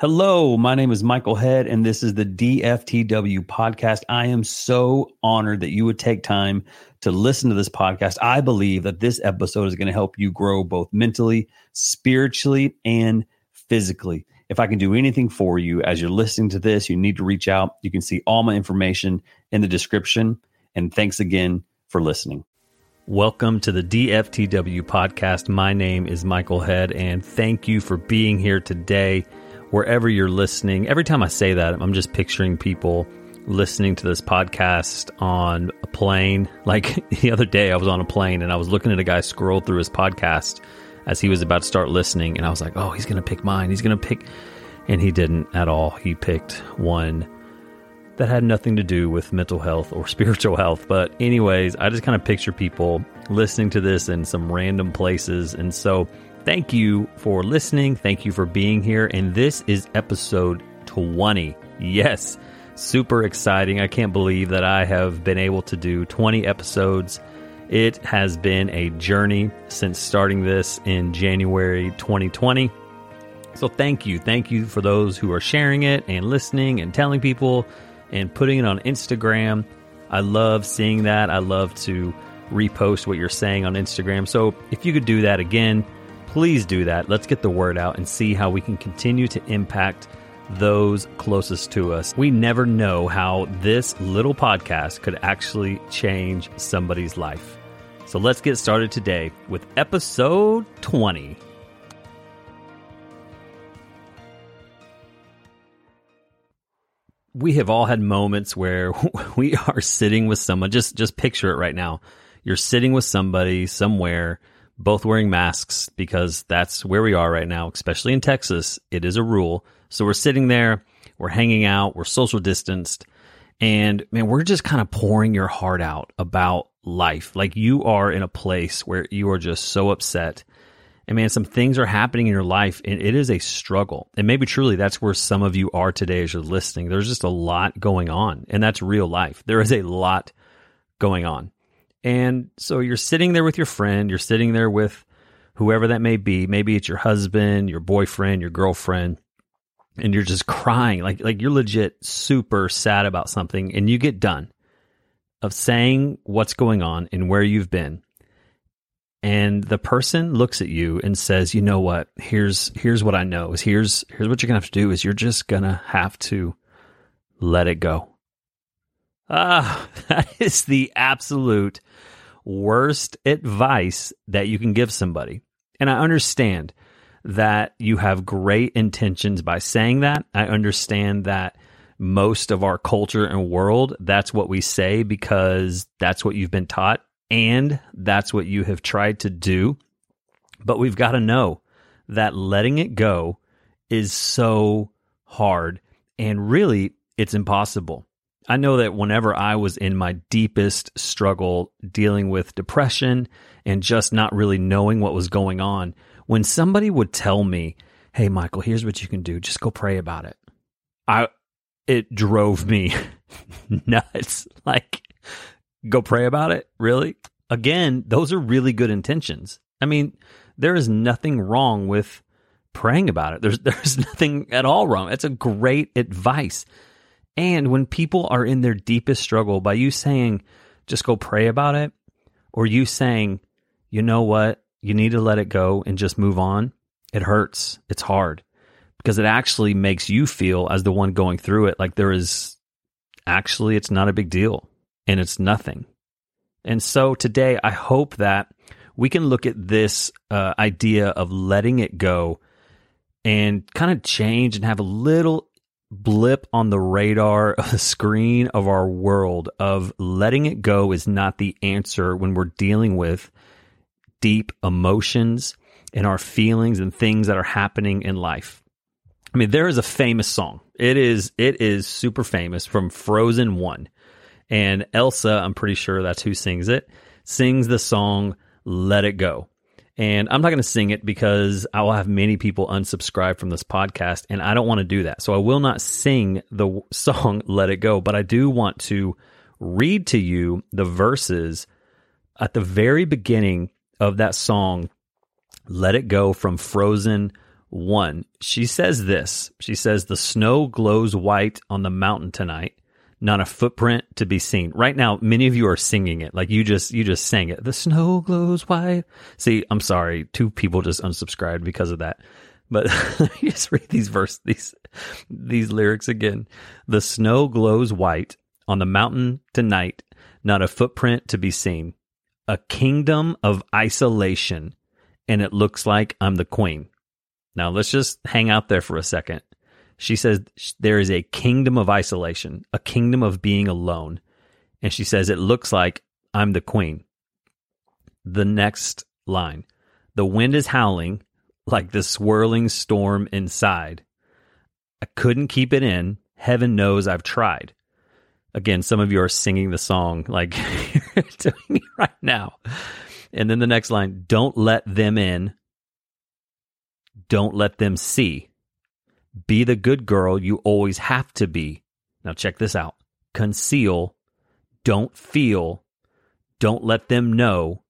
Hello, my name is Michael Head, and this is the DFTW podcast. I am so honored that you would take time to listen to this podcast. I believe that this episode is going to help you grow both mentally, spiritually, and physically. If I can do anything for you as you're listening to this, you need to reach out. You can see all my information in the description. And thanks again for listening. Welcome to the DFTW podcast. My name is Michael Head, and thank you for being here today wherever you're listening. Every time I say that, I'm just picturing people listening to this podcast on a plane. Like the other day, I was on a plane and I was looking at a guy scroll through his podcast as he was about to start listening. And I was like, oh, he's going to pick mine. He's going to pick. And he didn't at all. He picked one that had nothing to do with mental health or spiritual health. But, anyways, I just kind of picture people listening to this in some random places. And so, Thank you for listening. Thank you for being here. And this is episode 20. Yes, super exciting. I can't believe that I have been able to do 20 episodes. It has been a journey since starting this in January 2020. So thank you. Thank you for those who are sharing it and listening and telling people and putting it on Instagram. I love seeing that. I love to repost what you're saying on Instagram. So if you could do that again, please do that. Let's get the word out and see how we can continue to impact those closest to us. We never know how this little podcast could actually change somebody's life. So let's get started today with episode 20. We have all had moments where we are sitting with someone. Just just picture it right now. You're sitting with somebody somewhere both wearing masks because that's where we are right now, especially in Texas. It is a rule. So we're sitting there, we're hanging out, we're social distanced, and man, we're just kind of pouring your heart out about life. Like you are in a place where you are just so upset. And man, some things are happening in your life and it is a struggle. And maybe truly that's where some of you are today as you're listening. There's just a lot going on, and that's real life. There is a lot going on. And so you're sitting there with your friend, you're sitting there with whoever that may be. Maybe it's your husband, your boyfriend, your girlfriend, and you're just crying. Like like you're legit super sad about something and you get done of saying what's going on and where you've been. And the person looks at you and says, "You know what? Here's here's what I know. Is here's here's what you're going to have to do is you're just going to have to let it go." Ah, that is the absolute worst advice that you can give somebody. And I understand that you have great intentions by saying that. I understand that most of our culture and world, that's what we say because that's what you've been taught and that's what you have tried to do. But we've got to know that letting it go is so hard and really it's impossible. I know that whenever I was in my deepest struggle dealing with depression and just not really knowing what was going on, when somebody would tell me, "Hey Michael, here's what you can do. Just go pray about it." I it drove me nuts. Like go pray about it? Really? Again, those are really good intentions. I mean, there is nothing wrong with praying about it. There's there's nothing at all wrong. It's a great advice. And when people are in their deepest struggle, by you saying, just go pray about it, or you saying, you know what, you need to let it go and just move on, it hurts. It's hard because it actually makes you feel, as the one going through it, like there is actually, it's not a big deal and it's nothing. And so today, I hope that we can look at this uh, idea of letting it go and kind of change and have a little blip on the radar of the screen of our world of letting it go is not the answer when we're dealing with deep emotions and our feelings and things that are happening in life. I mean, there is a famous song. It is it is super famous from Frozen 1. And Elsa, I'm pretty sure that's who sings it, sings the song Let It Go. And I'm not going to sing it because I will have many people unsubscribe from this podcast, and I don't want to do that. So I will not sing the song Let It Go, but I do want to read to you the verses at the very beginning of that song, Let It Go from Frozen 1. She says this. She says, The snow glows white on the mountain tonight, not a footprint to be seen. Right now, many of you are singing it. Like you just, you just sang it. The snow glows white. See, I'm sorry. Two people just unsubscribed because of that. But me just read these verse, these, these lyrics again. The snow glows white on the mountain tonight, not a footprint to be seen. A kingdom of isolation, and it looks like I'm the queen. Now let's just hang out there for a second. She says there is a kingdom of isolation, a kingdom of being alone. And she says it looks like I'm the queen. The next line the wind is howling like the swirling storm inside. I couldn't keep it in. Heaven knows I've tried. Again, some of you are singing the song like you're doing right now. And then the next line don't let them in. Don't let them see. Be the good girl you always have to be. Now, check this out conceal, don't feel, don't let them know.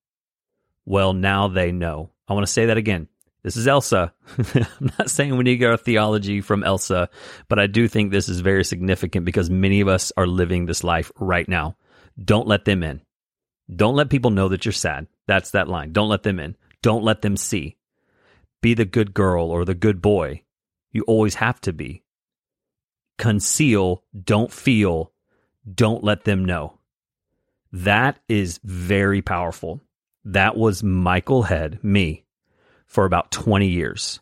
Well, now they know. I want to say that again. This is Elsa. I'm not saying we need to get our theology from Elsa, but I do think this is very significant because many of us are living this life right now. Don't let them in. Don't let people know that you're sad. That's that line. Don't let them in. Don't let them see. Be the good girl or the good boy. You always have to be. Conceal, don't feel, don't let them know. That is very powerful. That was Michael Head, me for about 20 years.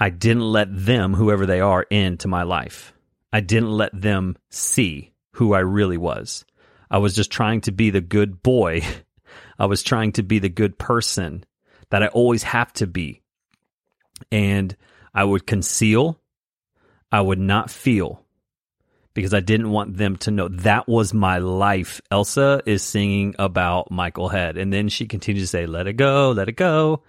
I didn't let them, whoever they are, into my life. I didn't let them see who I really was. I was just trying to be the good boy. I was trying to be the good person that I always have to be. And I would conceal, I would not feel because I didn't want them to know that was my life. Elsa is singing about Michael Head. And then she continues to say, Let it go, let it go.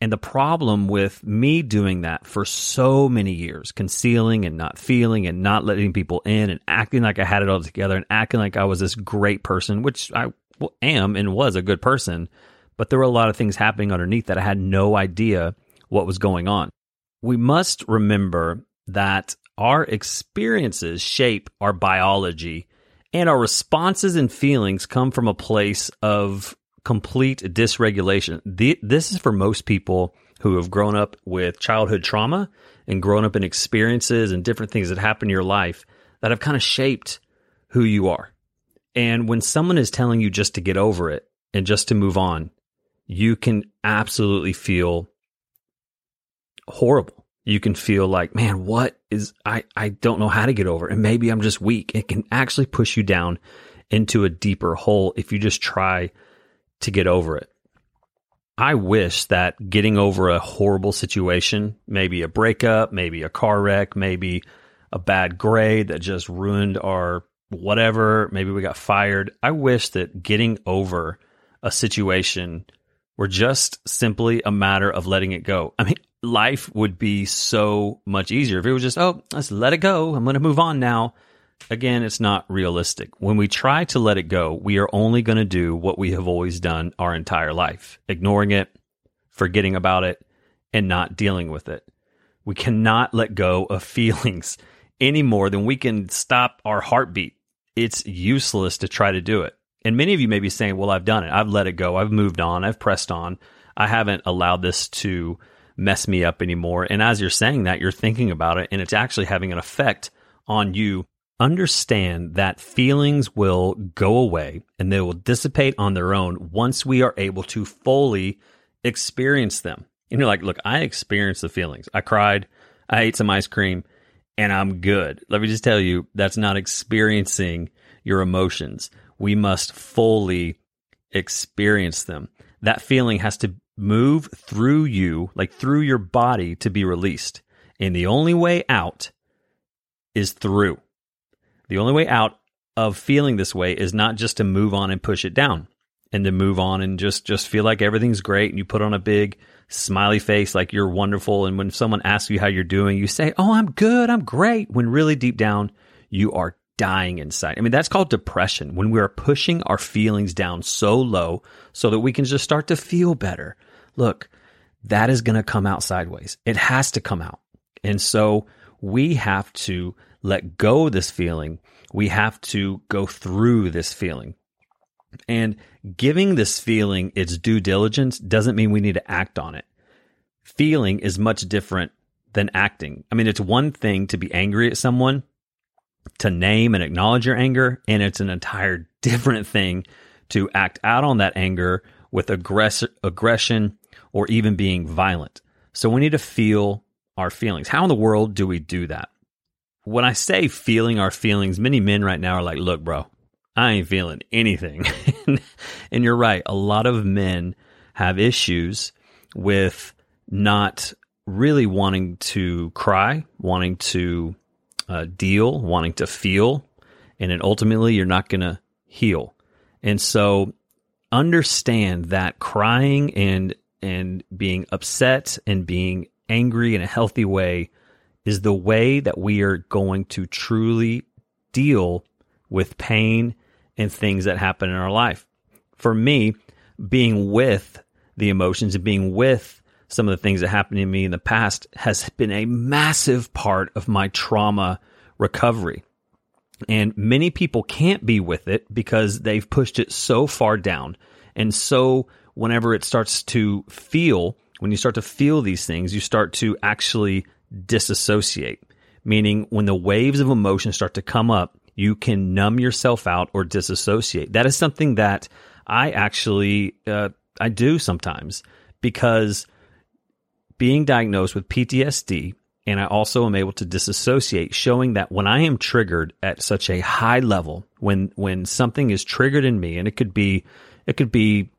And the problem with me doing that for so many years, concealing and not feeling and not letting people in and acting like I had it all together and acting like I was this great person, which I am and was a good person, but there were a lot of things happening underneath that I had no idea what was going on. We must remember that our experiences shape our biology and our responses and feelings come from a place of complete dysregulation. The, this is for most people who have grown up with childhood trauma and grown up in experiences and different things that happen in your life that have kind of shaped who you are. And when someone is telling you just to get over it and just to move on, you can absolutely feel horrible. You can feel like, man, what is I I don't know how to get over it. And maybe I'm just weak. It can actually push you down into a deeper hole if you just try to get over it. I wish that getting over a horrible situation, maybe a breakup, maybe a car wreck, maybe a bad grade that just ruined our whatever, maybe we got fired. I wish that getting over a situation were just simply a matter of letting it go. I mean, life would be so much easier if it was just, oh, let's let it go. I'm going to move on now again, it's not realistic. When we try to let it go, we are only going to do what we have always done our entire life, ignoring it, forgetting about it, and not dealing with it. We cannot let go of feelings any more than we can stop our heartbeat. It's useless to try to do it. And many of you may be saying, well, I've done it. I've let it go. I've moved on. I've pressed on. I haven't allowed this to mess me up anymore. And as you're saying that, you're thinking about it and it's actually having an effect on you understand that feelings will go away and they will dissipate on their own once we are able to fully experience them. And you're like, look, I experienced the feelings. I cried, I ate some ice cream, and I'm good. Let me just tell you, that's not experiencing your emotions. We must fully experience them. That feeling has to move through you, like through your body to be released. And the only way out is through. The only way out of feeling this way is not just to move on and push it down and to move on and just just feel like everything's great and you put on a big smiley face like you're wonderful and when someone asks you how you're doing you say oh i'm good i'm great when really deep down you are dying inside i mean that's called depression when we are pushing our feelings down so low so that we can just start to feel better look that is going to come out sideways. It has to come out. And so we have to let go this feeling. We have to go through this feeling. And giving this feeling its due diligence doesn't mean we need to act on it. Feeling is much different than acting. I mean, it's one thing to be angry at someone, to name and acknowledge your anger, and it's an entire different thing to act out on that anger with aggress- aggression or even being violent. So we need to feel our feelings. How in the world do we do that? When I say feeling our feelings, many men right now are like, look, bro, I ain't feeling anything. and you're right. A lot of men have issues with not really wanting to cry, wanting to uh, deal, wanting to feel, and then ultimately you're not going to heal. And so understand that crying and and being upset and being angry in a healthy way is the way that we are going to truly deal with pain and things that happen in our life. For me, being with the emotions and being with some of the things that happened to me in the past has been a massive part of my trauma recovery. And many people can't be with it because they've pushed it so far down. And so, whenever it starts to feel, when you start to feel these things, you start to actually disassociate, meaning when the waves of emotion start to come up, you can numb yourself out or disassociate. That is something that I actually uh, I do sometimes because being diagnosed with PTSD and I also am able to disassociate showing that when I am triggered at such a high level when when something is triggered in me and it could be it could be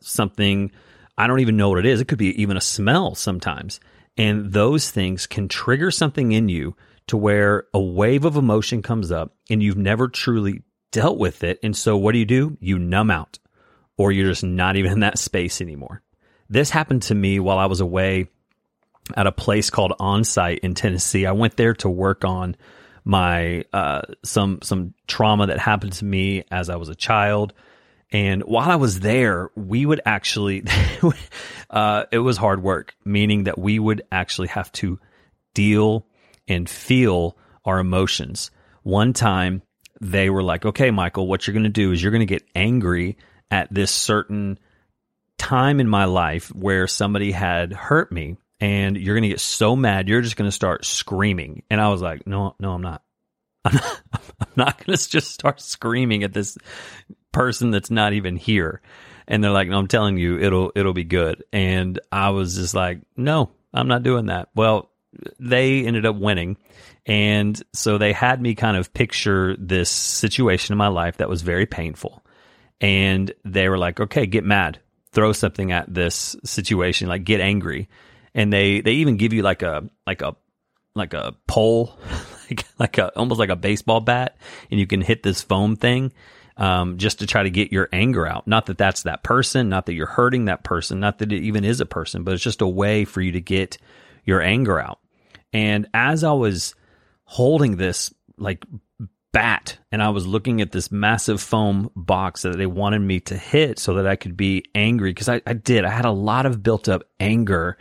something I don't even know what it is it could be even a smell sometimes and those things can trigger something in you to where a wave of emotion comes up and you've never truly dealt with it and so what do you do? You numb out or you're just not even in that space anymore this happened to me while I was away at a place called Onsite in Tennessee. I went there to work on my uh, some some trauma that happened to me as I was a child. And while I was there, we would actually, uh, it was hard work, meaning that we would actually have to deal and feel our emotions. One time, they were like, okay, Michael, what you're going to do is you're going to get angry at this certain time in my life where somebody had hurt me and you're going to get so mad you're just going to start screaming. And i was like no no i'm not. I'm not, not going to just start screaming at this person that's not even here. And they're like no i'm telling you it'll it'll be good. And i was just like no i'm not doing that. Well they ended up winning and so they had me kind of picture this situation in my life that was very painful. And they were like okay get mad throw something at this situation like get angry and they they even give you like a like a like a pole, like like a almost like a baseball bat, and you can hit this foam thing. Um, just to try to get your anger out. Not that that's that person, not that you're hurting that person, not that it even is a person, but it's just a way for you to get your anger out. And as I was holding this like bat and I was looking at this massive foam box that they wanted me to hit so that I could be angry because I, I did. I had a lot of built up anger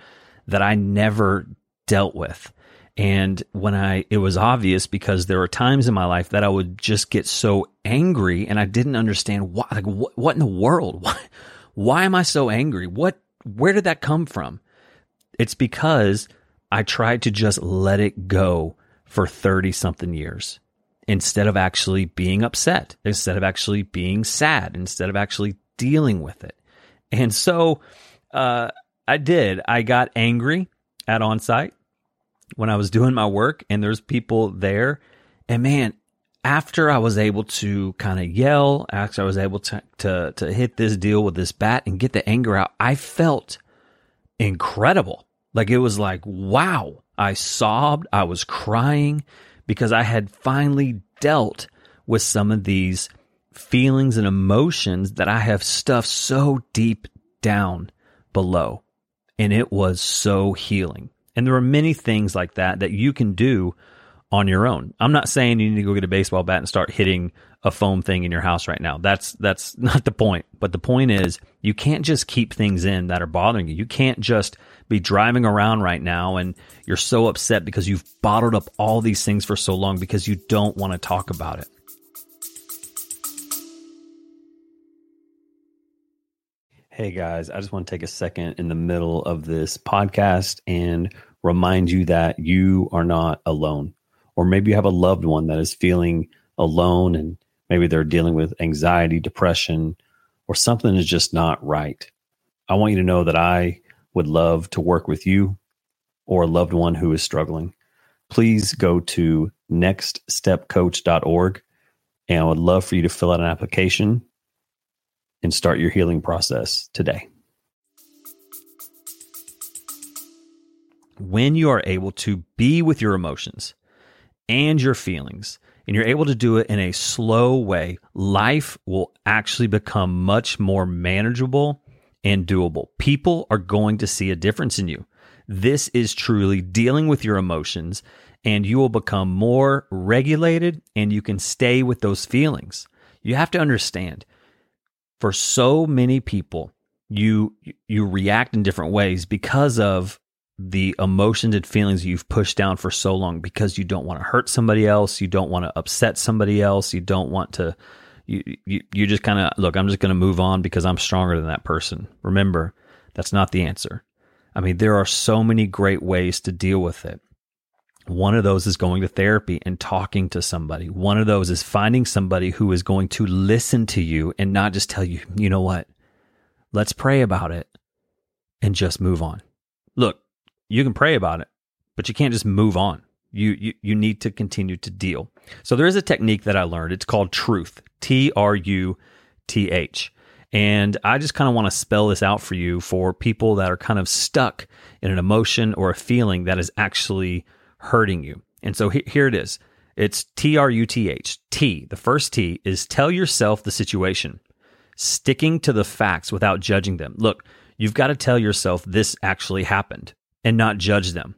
that I never dealt with. And when I, it was obvious because there were times in my life that I would just get so angry and I didn't understand why, like, what, what in the world? Why, why am I so angry? What, where did that come from? It's because I tried to just let it go for 30 something years instead of actually being upset, instead of actually being sad, instead of actually dealing with it. And so, uh, I did. I got angry at onsite when I was doing my work and there's people there. And man, after I was able to kind of yell, after I was able to, to, to hit this deal with this bat and get the anger out, I felt incredible. Like it was like, wow. I sobbed. I was crying because I had finally dealt with some of these feelings and emotions that I have stuffed so deep down below and it was so healing. And there are many things like that that you can do on your own. I'm not saying you need to go get a baseball bat and start hitting a foam thing in your house right now. That's that's not the point. But the point is you can't just keep things in that are bothering you. You can't just be driving around right now and you're so upset because you've bottled up all these things for so long because you don't want to talk about it. Hey guys, I just want to take a second in the middle of this podcast and remind you that you are not alone. Or maybe you have a loved one that is feeling alone and maybe they're dealing with anxiety, depression, or something is just not right. I want you to know that I would love to work with you or a loved one who is struggling. Please go to nextstepcoach.org and I would love for you to fill out an application and start your healing process today. When you are able to be with your emotions and your feelings, and you're able to do it in a slow way, life will actually become much more manageable and doable. People are going to see a difference in you. This is truly dealing with your emotions, and you will become more regulated and you can stay with those feelings. You have to understand for so many people, you you react in different ways because of the emotions and feelings you've pushed down for so long because you don't want to hurt somebody else, you don't want to upset somebody else, you don't want to you you, you just kind of look, I'm just going to move on because I'm stronger than that person. Remember, that's not the answer. I mean, there are so many great ways to deal with it. One of those is going to therapy and talking to somebody. One of those is finding somebody who is going to listen to you and not just tell you, you know what? Let's pray about it and just move on. Look, you can pray about it, but you can't just move on. You, you, you need to continue to deal. So there is a technique that I learned. It's called truth, T R U T H. And I just kind of want to spell this out for you for people that are kind of stuck in an emotion or a feeling that is actually hurting you. And so he, here it is. It's T R U T H. T, the first T is tell yourself the situation, sticking to the facts without judging them. Look, you've got to tell yourself this actually happened and not judge them.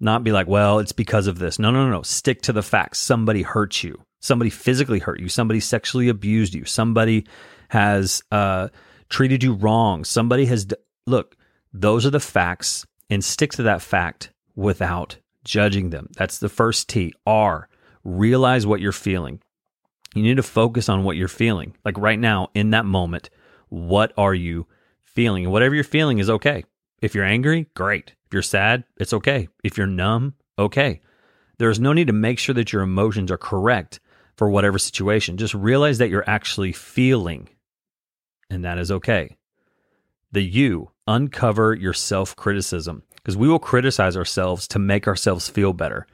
Not be like, well, it's because of this. No, no, no, no. Stick to the facts. Somebody hurt you. Somebody physically hurt you. Somebody sexually abused you. Somebody has uh, treated you wrong. Somebody has. D- Look, those are the facts and stick to that fact without judging them. That's the first T. R, realize what you're feeling. You need to focus on what you're feeling. Like right now, in that moment, what are you feeling? Whatever you're feeling is okay. If you're angry, great. If you're sad, it's okay. If you're numb, okay. There's no need to make sure that your emotions are correct for whatever situation. Just realize that you're actually feeling, and that is okay. The you, uncover your self criticism, because we will criticize ourselves to make ourselves feel better.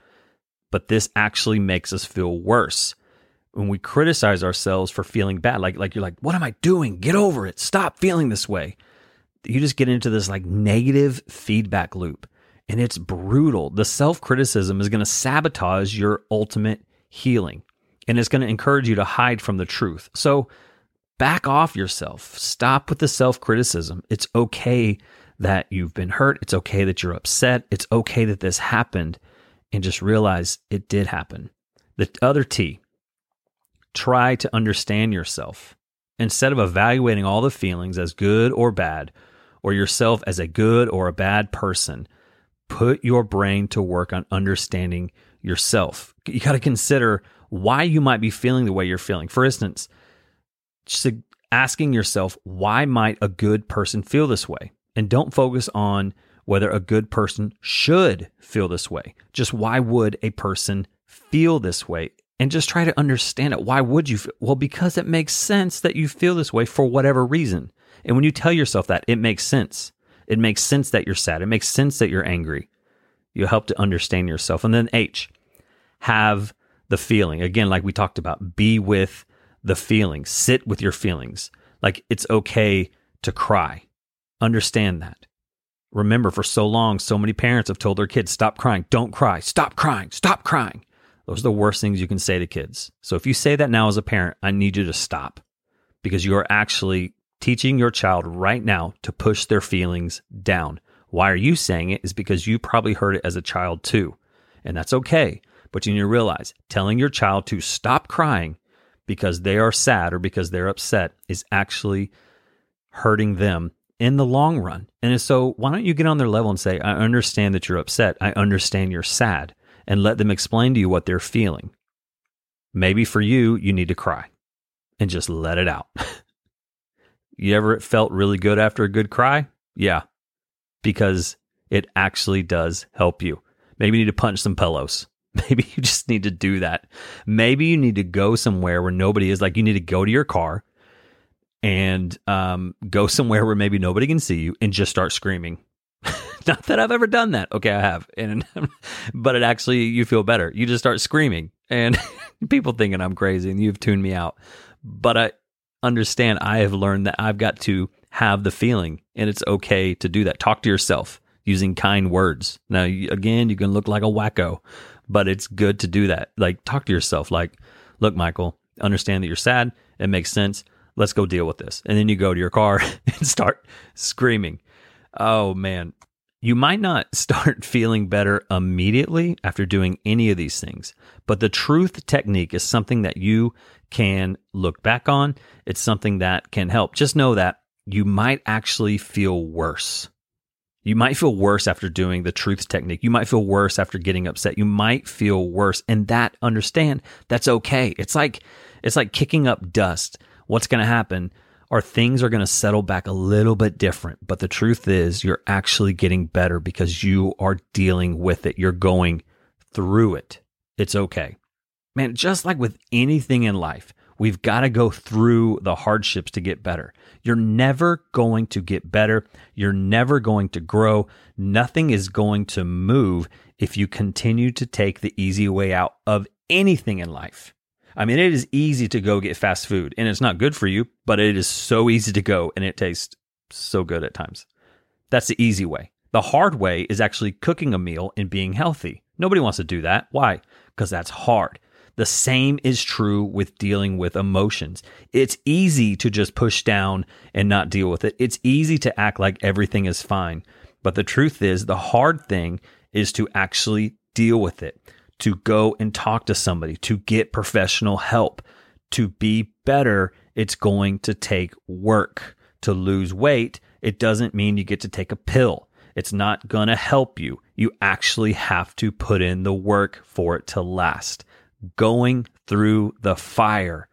But this actually makes us feel worse. When we criticize ourselves for feeling bad, like, like you're like, what am I doing? Get over it. Stop feeling this way you just get into this like negative feedback loop and it's brutal. The self criticism is going to sabotage your ultimate healing and it's going to encourage you to hide from the truth. So back off yourself. Stop with the self criticism. It's okay that you've been hurt. It's okay that you're upset. It's okay that this happened and just realize it did happen. The other T, try to understand yourself. Instead of evaluating all the feelings as good or bad, or yourself as a good or a bad person. Put your brain to work on understanding yourself. You got to consider why you might be feeling the way you're feeling. For instance, asking yourself, why might a good person feel this way? And don't focus on whether a good person should feel this way. Just why would a person feel this way? And just try to understand it. Why would you? Feel? Well, because it makes sense that you feel this way for whatever reason. And when you tell yourself that, it makes sense. It makes sense that you're sad. It makes sense that you're angry. You help to understand yourself. And then H, have the feeling. Again, like we talked about, be with the feeling, sit with your feelings. Like it's okay to cry. Understand that. Remember, for so long, so many parents have told their kids, stop crying, don't cry, stop crying, stop crying. Those are the worst things you can say to kids. So if you say that now as a parent, I need you to stop because you are actually teaching your child right now to push their feelings down. Why are you saying it? Is because you probably heard it as a child too. And that's okay. But you need to realize telling your child to stop crying because they are sad or because they're upset is actually hurting them in the long run. And so, why don't you get on their level and say, I understand that you're upset. I understand you're sad, and let them explain to you what they're feeling. Maybe for you, you need to cry and just let it out. you ever felt really good after a good cry? Yeah, because it actually does help you. Maybe you need to punch some pillows. Maybe you just need to do that. Maybe you need to go somewhere where nobody is. Like you need to go to your car and um, go somewhere where maybe nobody can see you and just start screaming. Not that I've ever done that. Okay, I have, and but it actually you feel better. You just start screaming, and people thinking I'm crazy, and you've tuned me out. But I understand. I have learned that I've got to have the feeling, and it's okay to do that. Talk to yourself using kind words. Now, again, you can look like a wacko, but it's good to do that. Like talk to yourself. Like, look, Michael, understand that you're sad. It makes sense let's go deal with this. And then you go to your car and start screaming. Oh man, you might not start feeling better immediately after doing any of these things, but the truth technique is something that you can look back on. It's something that can help. Just know that you might actually feel worse. You might feel worse after doing the truth technique. You might feel worse after getting upset. You might feel worse and that understand that's okay. It's like it's like kicking up dust what's going to happen are things are going to settle back a little bit different. But the truth is, you're actually getting better because you are dealing with it. You're going through it. It's okay. Man, just like with anything in life, we've got to go through the hardships to get better. You're never going to get better. You're never going to grow. Nothing is going to move if you continue to take the easy way out of anything in life. I mean, it is easy to go get fast food and it's not good for you, but it is so easy to go and it tastes so good at times. That's the easy way. The hard way is actually cooking a meal and being healthy. Nobody wants to do that. Why? Because that's hard. The same is true with dealing with emotions. It's easy to just push down and not deal with it. It's easy to act like everything is fine. But the truth is, the hard thing is to actually deal with it to go and talk to somebody, to get professional help, to be better. It's going to take work. To lose weight, it doesn't mean you get to take a pill. It's not going to help you. You actually have to put in the work for it to last. Going through the fire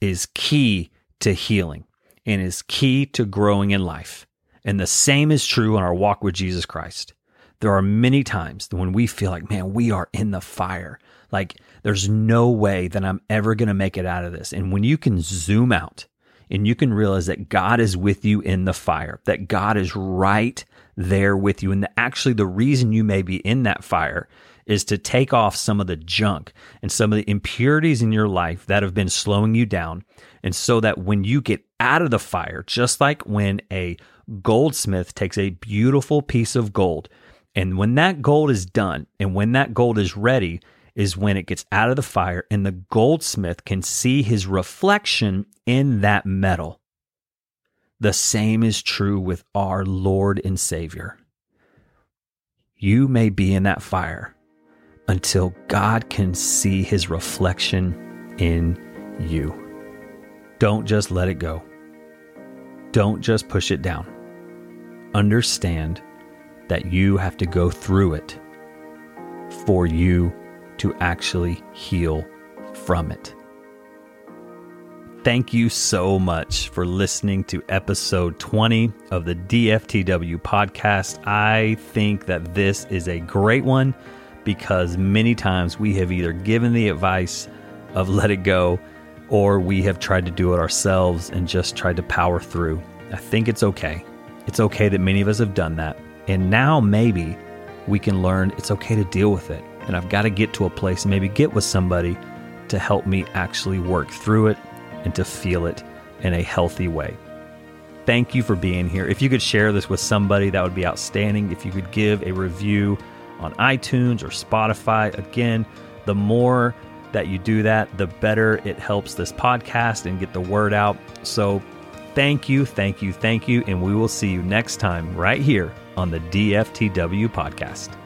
is key to healing and is key to growing in life. And the same is true in our walk with Jesus Christ. There are many times when we feel like, man, we are in the fire. Like there's no way that I'm ever going to make it out of this. And when you can zoom out and you can realize that God is with you in the fire, that God is right there with you. And that actually the reason you may be in that fire is to take off some of the junk and some of the impurities in your life that have been slowing you down. And so that when you get out of the fire, just like when a goldsmith takes a beautiful piece of gold and when that gold is done and when that gold is ready, is when it gets out of the fire and the goldsmith can see his reflection in that metal. The same is true with our Lord and Savior. You may be in that fire until God can see his reflection in you. Don't just let it go. Don't just push it down. Understand that you have to go through it for you to actually heal from it. Thank you so much for listening to episode 20 of the DFTW podcast. I think that this is a great one because many times we have either given the advice of let it go or we have tried to do it ourselves and just tried to power through. I think it's okay. It's okay that many of us have done that. And now maybe we can learn it's okay to deal with it. And I've got to get to a place and maybe get with somebody to help me actually work through it and to feel it in a healthy way. Thank you for being here. If you could share this with somebody, that would be outstanding. If you could give a review on iTunes or Spotify, again, the more that you do that, the better it helps this podcast and get the word out. So, thank you, thank you, thank you. And we will see you next time right here on the DFTW podcast.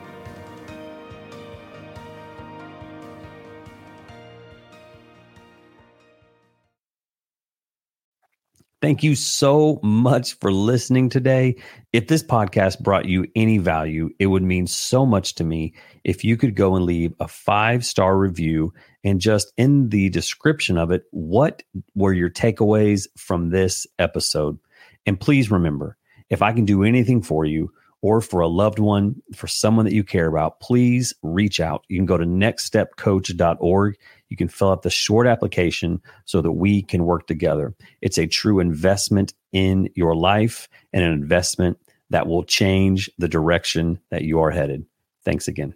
Thank you so much for listening today. If this podcast brought you any value, it would mean so much to me if you could go and leave a five star review and just in the description of it, what were your takeaways from this episode? And please remember, if I can do anything for you, or for a loved one, for someone that you care about, please reach out. You can go to nextstepcoach.org. You can fill out the short application so that we can work together. It's a true investment in your life and an investment that will change the direction that you are headed. Thanks again.